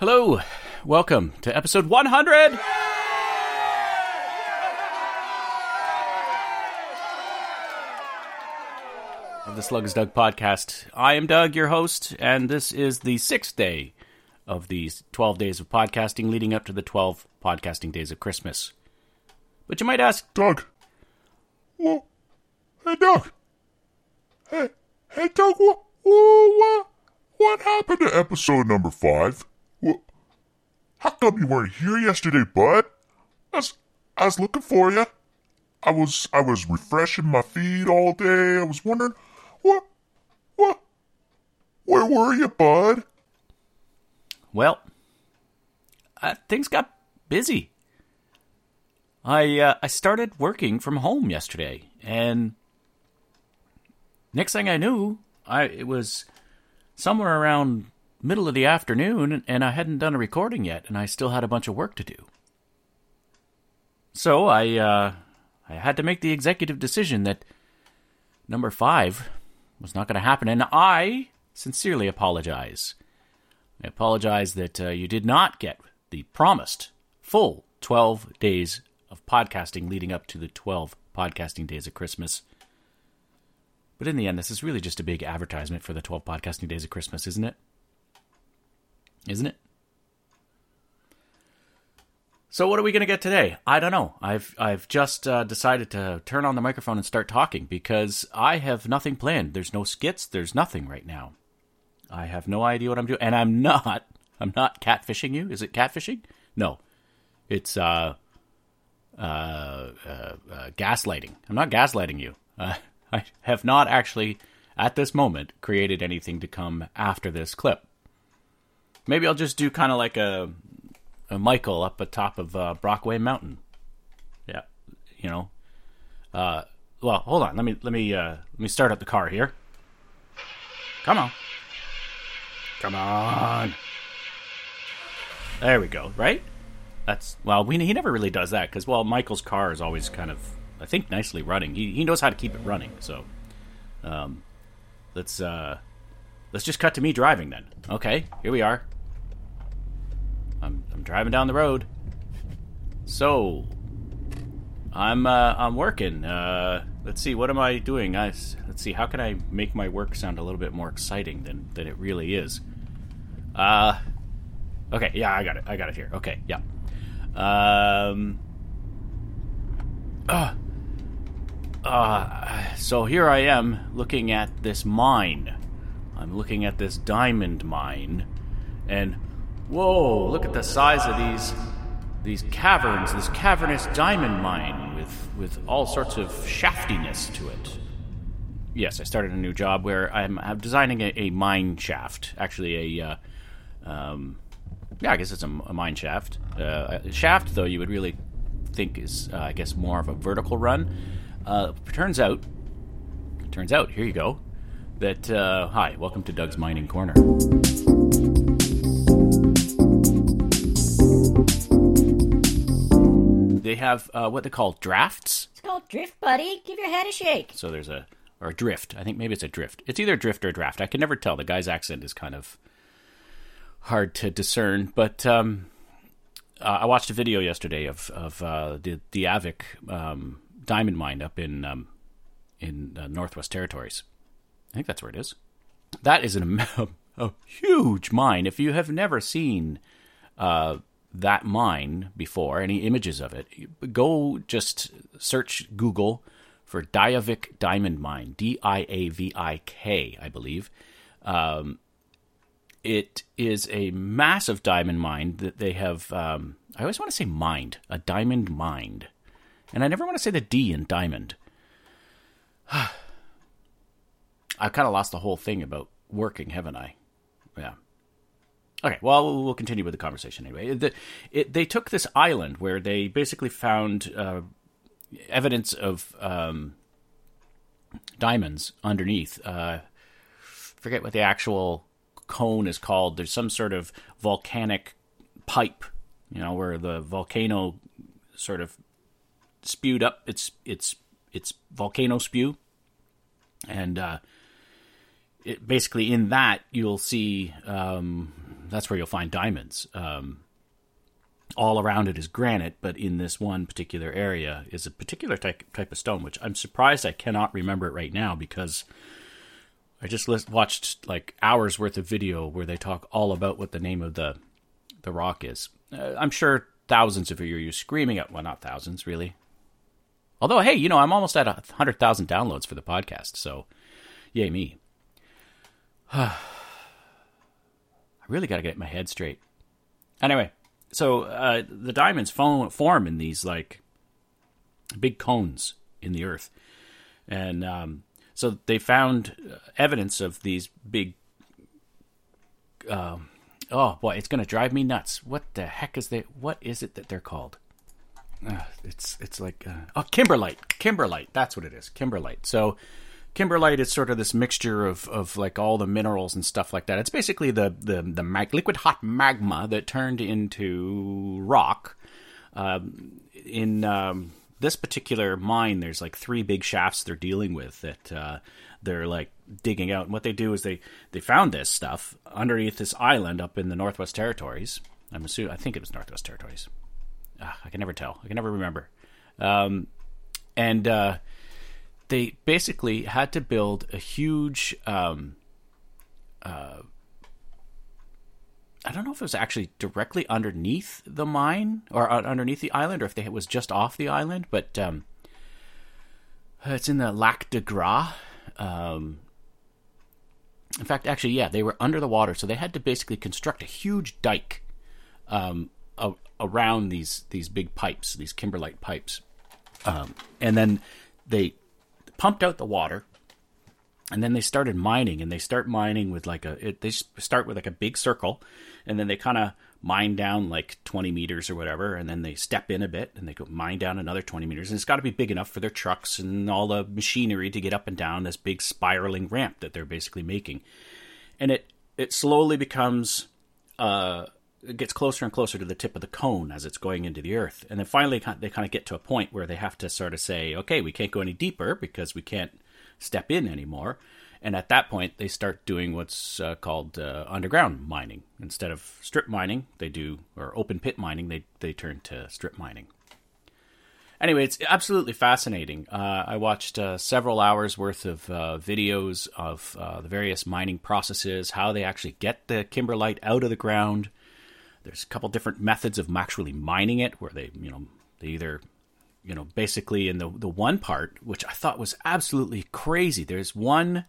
Hello, welcome to episode 100. Of the Slug is Doug podcast. I am Doug, your host, and this is the sixth day of these 12 days of podcasting leading up to the 12 podcasting days of Christmas. But you might ask, Doug. Well, hey, Doug. Hey, hey, Doug. What, what, what happened to episode number five? How come you weren't here yesterday, bud? I was, I was looking for you. I was, I was refreshing my feed all day. I was wondering, what, what, where were you, bud? well, uh, things got busy. I uh, I started working from home yesterday, and next thing I knew, I it was somewhere around middle of the afternoon, and I hadn't done a recording yet, and I still had a bunch of work to do. So I uh, I had to make the executive decision that number five was not going to happen, and I sincerely apologize. I apologize that uh, you did not get the promised full 12 days of podcasting leading up to the 12 podcasting days of Christmas. But in the end, this is really just a big advertisement for the 12 podcasting days of Christmas, isn't it? Isn't it? So what are we going to get today? I don't know. I've I've just uh, decided to turn on the microphone and start talking because I have nothing planned. There's no skits. There's nothing right now. I have no idea what I'm doing, and I'm not. I'm not catfishing you. Is it catfishing? No, it's uh, uh, uh, uh gaslighting. I'm not gaslighting you. Uh, I have not actually, at this moment, created anything to come after this clip. Maybe I'll just do kind of like a, a Michael up atop of uh, Brockway Mountain. Yeah, you know. Uh, well, hold on. Let me let me uh, let me start up the car here. Come on. Come on. There we go. Right? That's well. We, he never really does that because well, Michael's car is always kind of, I think, nicely running. He he knows how to keep it running. So, um, let's uh, let's just cut to me driving then. Okay, here we are. I'm I'm driving down the road. So, I'm uh, I'm working. Uh, let's see, what am I doing? I, let's see, how can I make my work sound a little bit more exciting than than it really is? Uh, okay, yeah, I got it. I got it here. Okay, yeah. Um. Uh, uh, so here I am looking at this mine. I'm looking at this diamond mine, and whoa! Look at the size of these these caverns. This cavernous diamond mine with with all sorts of shaftiness to it. Yes, I started a new job where I'm, I'm designing a, a, mine shaft. Actually, a uh, um, yeah, I guess it's a, a mine shaft. Uh, a shaft, though, you would really think is, uh, I guess, more of a vertical run. Uh, turns out, turns out, here you go. That uh, hi, welcome to Doug's Mining Corner. Have uh, what they call drafts. It's called drift, buddy. Give your head a shake. So there's a or a drift. I think maybe it's a drift. It's either a drift or a draft. I can never tell. The guy's accent is kind of hard to discern. But um, uh, I watched a video yesterday of of uh, the Diavik um, diamond mine up in um, in uh, Northwest Territories. I think that's where it is. That is an, a, a huge mine. If you have never seen uh, that mine before, any images of it, go just search Google for Diavik Diamond Mine, D I A V I K, I believe. Um, it is a massive diamond mine that they have. Um, I always want to say mined, a diamond mined, and I never want to say the D in diamond. I've kind of lost the whole thing about working, haven't I? Yeah. Okay, well, we'll continue with the conversation anyway. The, it, they took this island where they basically found uh, evidence of um, diamonds underneath. Uh, forget what the actual cone is called. There's some sort of volcanic pipe, you know, where the volcano sort of spewed up its its its volcano spew, and uh, it, basically in that you'll see um, that's where you'll find diamonds. Um, all around it is granite, but in this one particular area is a particular type type of stone, which I'm surprised I cannot remember it right now because I just list, watched like hours worth of video where they talk all about what the name of the the rock is. Uh, I'm sure thousands of you are screaming at well, not thousands really. Although, hey, you know, I'm almost at hundred thousand downloads for the podcast, so yay me. Really got to get my head straight. Anyway, so uh, the diamonds form, form in these like big cones in the earth, and um, so they found evidence of these big. Uh, oh boy, it's going to drive me nuts. What the heck is they? What is it that they're called? Uh, it's it's like uh, oh kimberlite, kimberlite. That's what it is, kimberlite. So kimberlite is sort of this mixture of, of like all the minerals and stuff like that. It's basically the the the mag- liquid hot magma that turned into rock. Um, in um, this particular mine, there's like three big shafts they're dealing with that uh, they're like digging out. And what they do is they they found this stuff underneath this island up in the Northwest Territories. I'm assuming I think it was Northwest Territories. Ah, I can never tell. I can never remember. Um, and uh, they basically had to build a huge. Um, uh, I don't know if it was actually directly underneath the mine or underneath the island, or if they, it was just off the island. But um, it's in the Lac de Gras. Um, in fact, actually, yeah, they were under the water, so they had to basically construct a huge dike um, a, around these these big pipes, these kimberlite pipes, um, and then they pumped out the water and then they started mining and they start mining with like a it, they start with like a big circle and then they kind of mine down like 20 meters or whatever and then they step in a bit and they go mine down another 20 meters and it's got to be big enough for their trucks and all the machinery to get up and down this big spiraling ramp that they're basically making. And it it slowly becomes uh it gets closer and closer to the tip of the cone as it's going into the earth and then finally they kind of get to a point where they have to sort of say okay we can't go any deeper because we can't step in anymore. And at that point, they start doing what's uh, called uh, underground mining. Instead of strip mining, they do, or open pit mining, they, they turn to strip mining. Anyway, it's absolutely fascinating. Uh, I watched uh, several hours worth of uh, videos of uh, the various mining processes, how they actually get the kimberlite out of the ground. There's a couple different methods of actually mining it, where they, you know, they either you know, basically in the the one part, which I thought was absolutely crazy. There's one,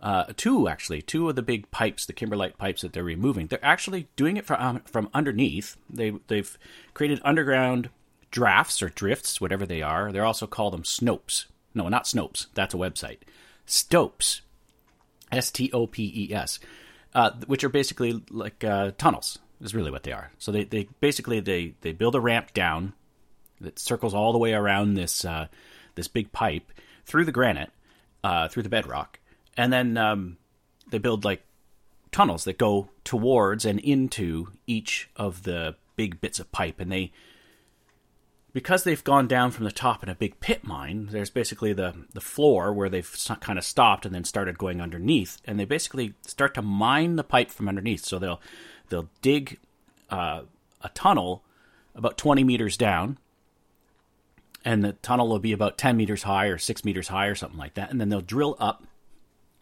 uh, two actually, two of the big pipes, the kimberlite pipes that they're removing. They're actually doing it from um, from underneath. They they've created underground drafts or drifts, whatever they are. They're also call them snopes. No, not snopes. That's a website. Stopes, S T O P E S, uh, which are basically like uh, tunnels. Is really what they are. So they, they basically they they build a ramp down that circles all the way around this uh, this big pipe through the granite, uh, through the bedrock, and then um, they build like tunnels that go towards and into each of the big bits of pipe, and they because they've gone down from the top in a big pit mine, there's basically the, the floor where they've kind of stopped and then started going underneath, and they basically start to mine the pipe from underneath. So they'll they'll dig uh, a tunnel about 20 meters down, and the tunnel will be about 10 meters high or 6 meters high or something like that and then they'll drill up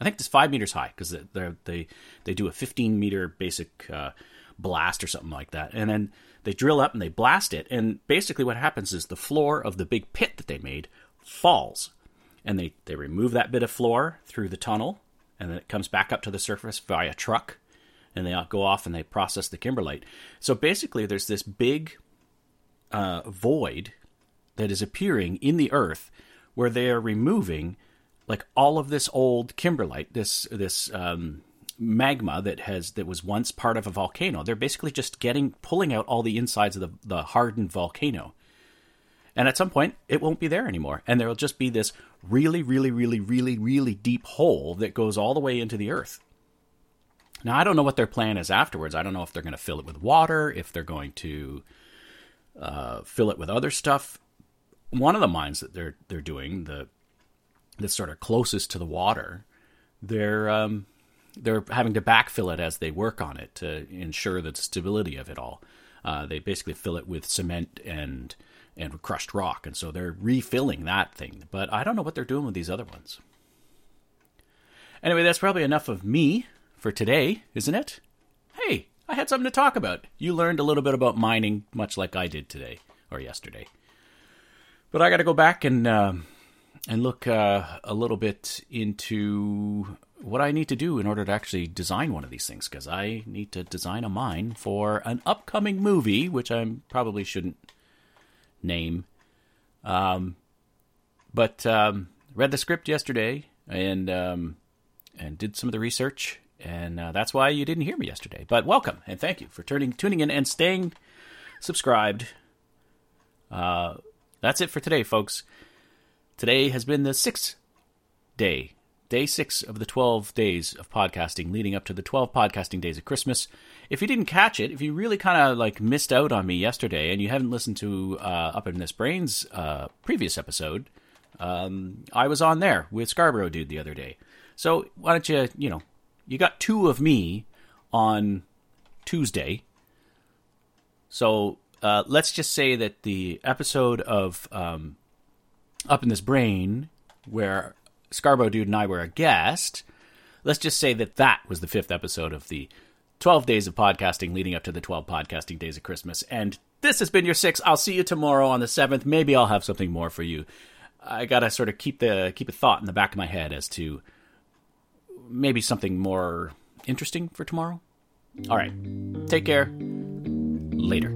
i think it's 5 meters high because they they they do a 15 meter basic uh, blast or something like that and then they drill up and they blast it and basically what happens is the floor of the big pit that they made falls and they, they remove that bit of floor through the tunnel and then it comes back up to the surface via truck and they go off and they process the kimberlite so basically there's this big uh, void that is appearing in the earth where they are removing like all of this old kimberlite, this this um, magma that has that was once part of a volcano. They're basically just getting pulling out all the insides of the, the hardened volcano. And at some point, it won't be there anymore, and there'll just be this really, really, really, really, really deep hole that goes all the way into the earth. Now, I don't know what their plan is afterwards. I don't know if they're going to fill it with water, if they're going to uh, fill it with other stuff one of the mines that they're they're doing the that's sort of closest to the water, they're um, they're having to backfill it as they work on it to ensure the stability of it all. Uh, they basically fill it with cement and and crushed rock, and so they're refilling that thing. But I don't know what they're doing with these other ones. Anyway, that's probably enough of me for today, isn't it? Hey, I had something to talk about. You learned a little bit about mining, much like I did today or yesterday. But I got to go back and uh, and look uh, a little bit into what I need to do in order to actually design one of these things because I need to design a mine for an upcoming movie, which I probably shouldn't name. Um, but um, read the script yesterday and um, and did some of the research, and uh, that's why you didn't hear me yesterday. But welcome and thank you for turning tuning in and staying subscribed. Uh, that's it for today, folks. Today has been the sixth day day six of the 12 days of podcasting leading up to the 12 podcasting days of Christmas. If you didn't catch it, if you really kind of like missed out on me yesterday and you haven't listened to uh, Up in This Brain's uh, previous episode, um, I was on there with Scarborough Dude the other day. So why don't you, you know, you got two of me on Tuesday. So uh, let's just say that the episode of um, Up in This Brain, where Scarborough Dude and I were a guest, let's just say that that was the fifth episode of the 12 days of podcasting leading up to the 12 podcasting days of Christmas. And this has been your six. I'll see you tomorrow on the 7th. Maybe I'll have something more for you. I got to sort of keep the keep a thought in the back of my head as to maybe something more interesting for tomorrow. All right. Take care. Later.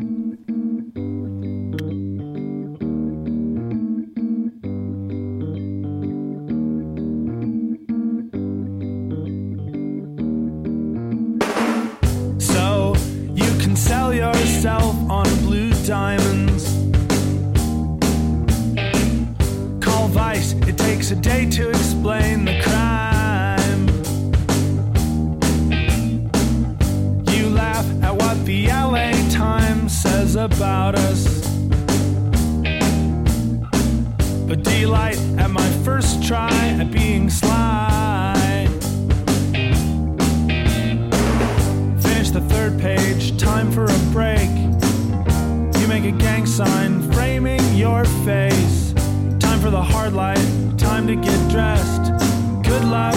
About us. But delight at my first try at being sly. Finish the third page, time for a break. You make a gang sign framing your face. Time for the hard light, time to get dressed. Good luck,